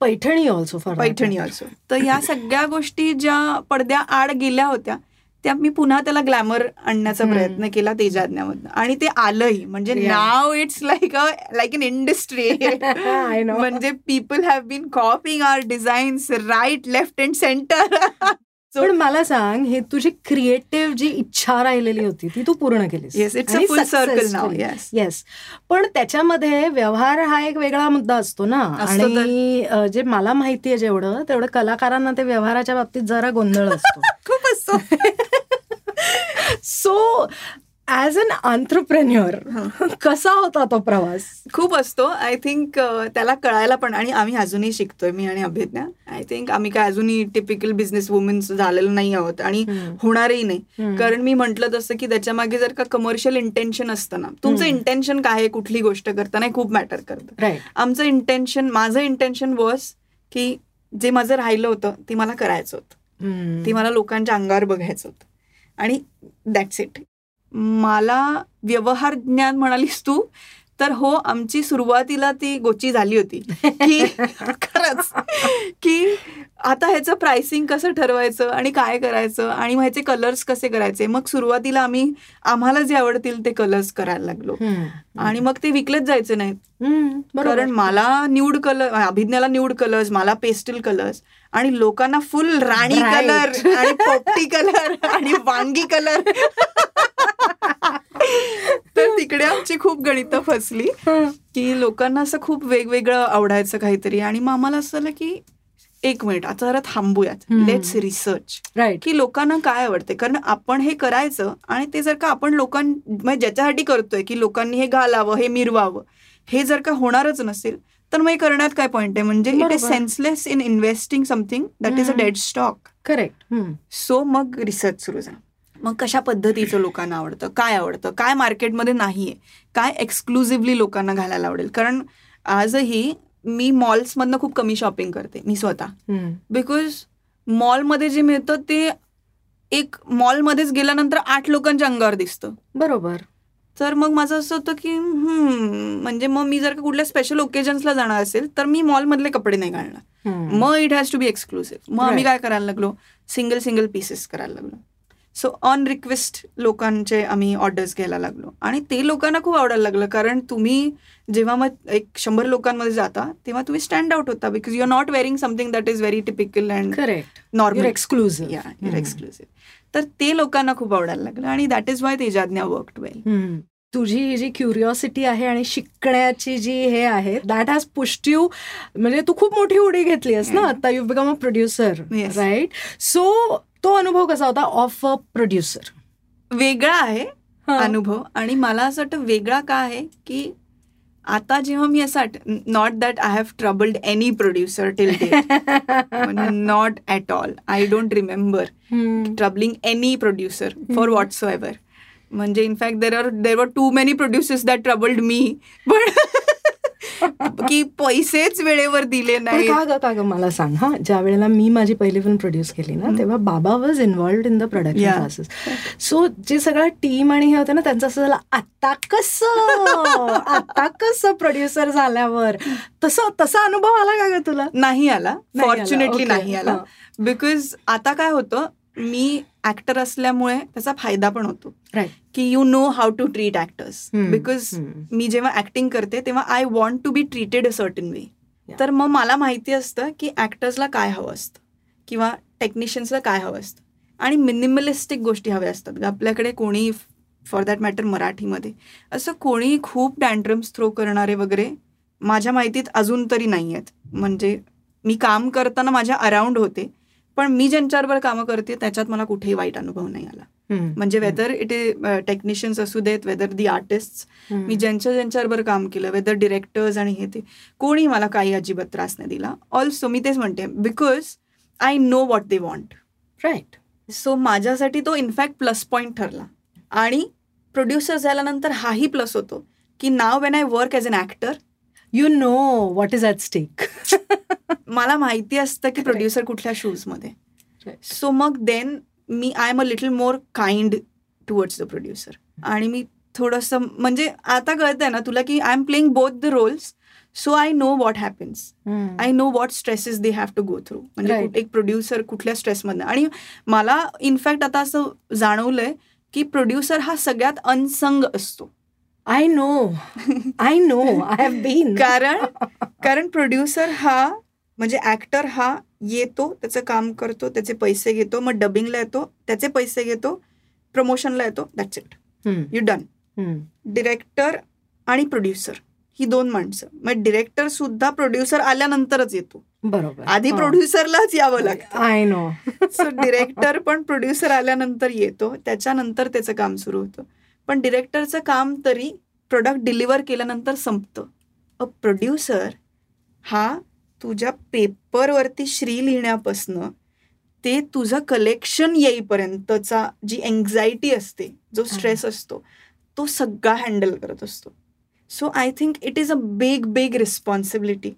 Paithani also for Paithani also तर ह्या सगळ्या गोष्टी ज्या पडद्या आड गेल्या होत्या त्या मी पुन्हा त्याला ग्लॅमर आणण्याचा. प्रयत्न केला तेजाज्ञामधनं. आणि ते आलंही. म्हणजे. Now it's like a like an industry. म्हणजे people have been copying our designs right left and centre पण मला सांग हे तुझी क्रिएटिव्ह जी इच्छा राहिलेली होती ती तू पूर्ण केलीस. Yes it's a full circle now yes पण त्याच्यामध्ये व्यवहार हा एक वेगळा मुद्दा असतो ना. आणि जे मला माहितीये जेवढं तेवढं कलाकारांना ते व्यवहाराच्या बाबतीत जरा गोंधळ असतो. खूप असतो. सो ऍज अन आंतरप्रेन्युअर कसा होता तो प्रवास? खूप असतो. आय थिंक त्याला कळायला पण आणि आम्ही अजूनही शिकतोय मी आणि अभिज्ञा. आय थिंक आम्ही काय अजूनही टिपिकल बिझनेस वुमन्स झालेलो नाही आहोत आणि. होणारही नाही. कारण मी म्हटलं तसं की त्याच्यामागे जर का कमर्शियल इंटेन्शन असतं ना तुमचं. इंटेन्शन काय आहे कुठली गोष्ट करताना हे खूप मॅटर करतं. आमचं इंटेन्शन माझं इंटेन्शन वॉज की जे माझं राहिलं होतं ते मला करायचं होतं. ते मला लोकांच्या अंगावर बघायचं होतं. आणि दॅट्स इट मला व्यवहार ज्ञान म्हणालीस तू तर हो आमची सुरुवातीला ती गोची झाली होती. की खरंच की आता ह्याचं प्राइसिंग कसं ठरवायचं आणि काय करायचं आणि मग ह्याचे कलर्स कसे करायचे? मग सुरुवातीला आम्ही आम्हाला जे आवडतील ते कलर्स करायला लागलो. आणि मग ते विकलेच जायचे नाहीत. कारण मला न्यूड कलर अभिज्ञाला न्यूड कलर्स मला पेस्टल कलर्स आणि लोकांना फुल राणी. कलर आणि पोपटी कलर आणि वांगी कलर तर तिकडे आमची खूप गणितं फसली की लोकांना असं खूप वेगवेगळं आवडायचं काहीतरी. आणि मग आम्हाला असं झालं की एक मिनिट आता जरा थांबूयात. लेट्स रिसर्च राईट की लोकांना काय आवडते? कारण आपण हे करायचं आणि ते जर का आपण लोकां म्हणजे ज्याच्यासाठी करतोय की लोकांनी हे घालावं हे मिरवावं हे जर का होणारच नसेल तर मग हे करण्यात काय पॉईंट आहे? म्हणजे it is. Senseless in investing something that is a. Dead stock correct so मग रिसर्च सुरू झाला. मग कशा पद्धतीचं लोकांना आवडतं? काय आवडतं? काय मार्केटमध्ये नाहीये? काय एक्सक्लुझिव्हली लोकांना घालायला आवडेल? कारण आजही मी मॉल्समधनं खूप कमी शॉपिंग करते मी स्वतः. बिकॉज मॉलमध्ये जे मिळतं ते एक मॉलमध्येच गेल्यानंतर आठ लोकांच्या अंगावर दिसतं. बरोबर. तर मग माझं असं होतं की म्हणजे मग मी जर का कुठल्या स्पेशल ओकेजन्सला जाणार असेल तर मी मॉलमधले कपडे नाही घालणार. मग it has to be exclusive मग आम्ही. काय करायला लागलो? सिंगल सिंगल पीसेस करायला लागलो. सो ऑन रिक्वेस्ट लोकांचे आम्ही ऑर्डर्स घ्यायला लागलो. आणि ते लोकांना खूप आवडायला लागलं कारण तुम्ही जेव्हा मग एक शंभर लोकांमध्ये जाता तेव्हा तुम्ही स्टँड आउट होता because you are not wearing something that is very typical and correct normal exclusive या युअर एक्सक्लुसिव्ह तर ते लोकांना खूप आवडायला लागलं आणि that is why Tejaajna work well तुझी ही जी क्युरिओसिटी आहे आणि शिकण्याची जी हे आहे दॅट हॅज पुष्ट यू म्हणजे तू खूप मोठी उडी घेतली आहेस ना आता you become a producer. Right so तो अनुभव कसा होता ऑफ़ अ प्रोड्युसर वेगळा आहे अनुभव. आणि मला असं वाटतं वेगळा का आहे की आता जेव्हा मी असं not that I have troubled any producer till not at all I don't remember troubling any producer for whatsoever म्हणजे in fact there are there were too many producers that troubled me पण की पैसेच वेळेवर दिले नाही का ग का ग मला सांग हा ज्या वेळेला मी माझी पहिली फिल्म प्रोड्यूस केली ना तेव्हा बाबा was involved in the production. Classes so जे सगळं टीम आणि हे होतं ना त्यांचं असं झालं आता कसं? आता कसं प्रोड्युसर झाल्यावर? तसं तसा अनुभव आला का ग तुला? नाही आला. फॉर्च्युनेटली. नाही आला. बिकॉज आता काय होतं मी ऍक्टर असल्यामुळे त्याचा फायदा पण होतो. की you know how to treat actors because. मी जेव्हा ऍक्टिंग करते तेव्हा I want to be treated a certain way. तर मग मला माहिती असतं की ऍक्टर्सला काय हवं असतं. किंवा टेक्निशियन्सला काय हवं असतं. आणि मिनिमलिस्टिक गोष्टी हव्या असतात. आपल्याकडे कोणी फॉर दॅट मॅटर मराठीमध्ये. असं कोणी खूप टँट्रम्स थ्रो करणारे वगैरे माझ्या माहितीत अजून तरी नाही आहेत म्हणजे मी काम करताना माझ्या अराउंड होते. पण मी ज्यांच्याबरोबर कामं करते त्याच्यात मला कुठेही वाईट अनुभव नाही आला. म्हणजे वेदर इट इज टेक्निशियन्स असू देत वेदर दी आर्टिस्ट मी ज्यांच्या ज्यांच्याबरोबर काम केलं वेदर डिरेक्टर्स आणि हे ते कोणी मला काही अजिबात त्रास नाही दिला. ऑल्सो मी तेच म्हणते because I know what they want right so माझ्यासाठी तो इनफॅक्ट प्लस पॉईंट ठरला. आणि प्रोड्युसर झाल्यानंतर हाही प्लस होतो की now when I work as an actor you know what is at stake मला माहिती असतं की प्रोड्युसर कुठल्या शूजमध्ये सो मग then me I am a little more kind towards the producer आणि मी थोडंसं म्हणजे आता कळतंय ना तुला की I am playing both the roles so I know what happens. I know what stresses they have to go through म्हणजे एक प्रोड्युसर कुठल्या स्ट्रेसमधनं आणि मला इनफॅक्ट आता असं जाणवलंय की प्रोड्युसर हा सगळ्यात अनसंग असतो. I know I know I have been कारण कारण प्रोड्युसर हा म्हणजे ऍक्टर हा येतो त्याचं काम करतो त्याचे पैसे घेतो मग डबिंगला येतो त्याचे पैसे घेतो प्रमोशनला येतो that's it you done director आणि प्रोड्युसर ही दोन माणसं. मग डिरेक्टर सुद्धा प्रोड्युसर आल्यानंतरच येतो. बरोबर. आधी प्रोड्युसरलाच यावं लागतं. आय नो सो डिरेक्टर पण प्रोड्युसर आल्यानंतर येतो त्याच्यानंतर त्याचं काम सुरू होतं. पण डिरेक्टरचं काम तरी प्रोडक्ट डिलिव्हर केल्यानंतर संपतं. अ प्रोड्युसर हा तुझ्या पेपरवरती श्री लिहिण्यापासनं ते तुझं कलेक्शन येईपर्यंतचा जी एन्झायटी असते जो स्ट्रेस असतो तो सगळा हँडल करत असतो. So I think it is a big big responsibility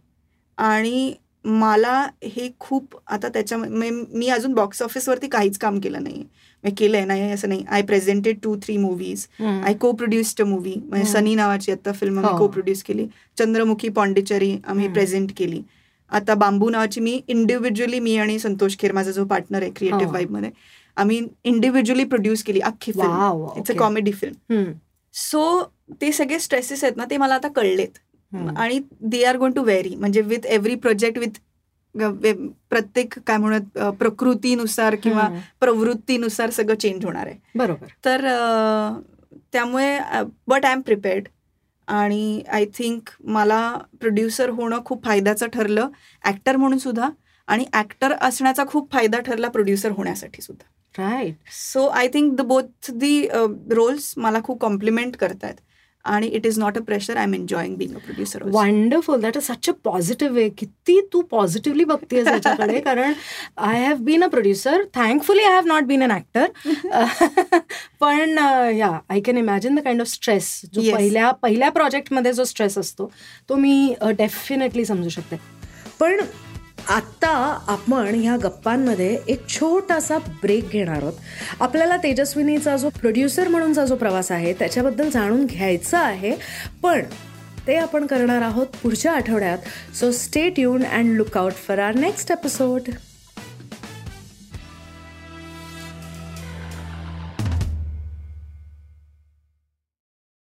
आणि मला हे खूप आता त्याच्या मी अजून बॉक्स ऑफिसवरती काहीच काम केलं नाही मी केलंय नाही असं नाही. I presented two three movies I co produced a movie म्हणजे. सनी नावाची आता फिल्म हो. आम्ही को प्रोड्यूस केली. चंद्रमुखी पॉंडिचेरी आम्ही. प्रेझेंट केली. आता बांबू नावाची मी इंडिव्हिज्युअली मी आणि संतोष खेर माझा जो पार्टनर आहे क्रिएटिव्ह हो. वाईबमध्ये आम्ही इंडिव्हिज्युअली प्रोड्यूस केली अख्खी film it's a comedy film so ते सगळे स्ट्रेसेस आहेत ना ते मला आता कळलेत. आणि they are going to very म्हणजे विथ एव्हरी प्रोजेक्ट विथ प्रत्येक काय म्हणत प्रकृतीनुसार किंवा प्रवृत्तीनुसार सगळं चेंज होणार आहे. बरोबर. तर त्यामुळे बट आय एम प्रिपेअर्ड आणि आय थिंक मला प्रोड्युसर होणं खूप फायद्याचं ठरलं ॲक्टर म्हणून सुद्धा. आणि ॲक्टर असण्याचा खूप फायदा ठरला प्रोड्युसर होण्यासाठी सुद्धा. Right so I think the both the roles मला खूप कॉम्प्लिमेंट करतात आणि it is not a pressure I am enjoying being a producer wonderful that is such a positive way किती तू पॉझिटिव्हली बघतेस याच्याकडे. कारण I have been a producer thankfully I have not been an actor पण या I can imagine the kind of stress जो. पहिल्या पहिल्या प्रोजेक्टमध्ये जो स्ट्रेस असतो तो मी डेफिनेटली समजू शकते. पण आत्ता आपण ह्या गप्पांमध्ये एक छोटासा ब्रेक घेणार आहोत. आपल्याला तेजस्विनीचा जो प्रोड्युसर म्हणूनचा जो प्रवास आहे त्याच्याबद्दल जाणून घ्यायचं आहे. पण ते आपण करणार आहोत पुढच्या आठवड्यात. So stay tune and look out for our next episode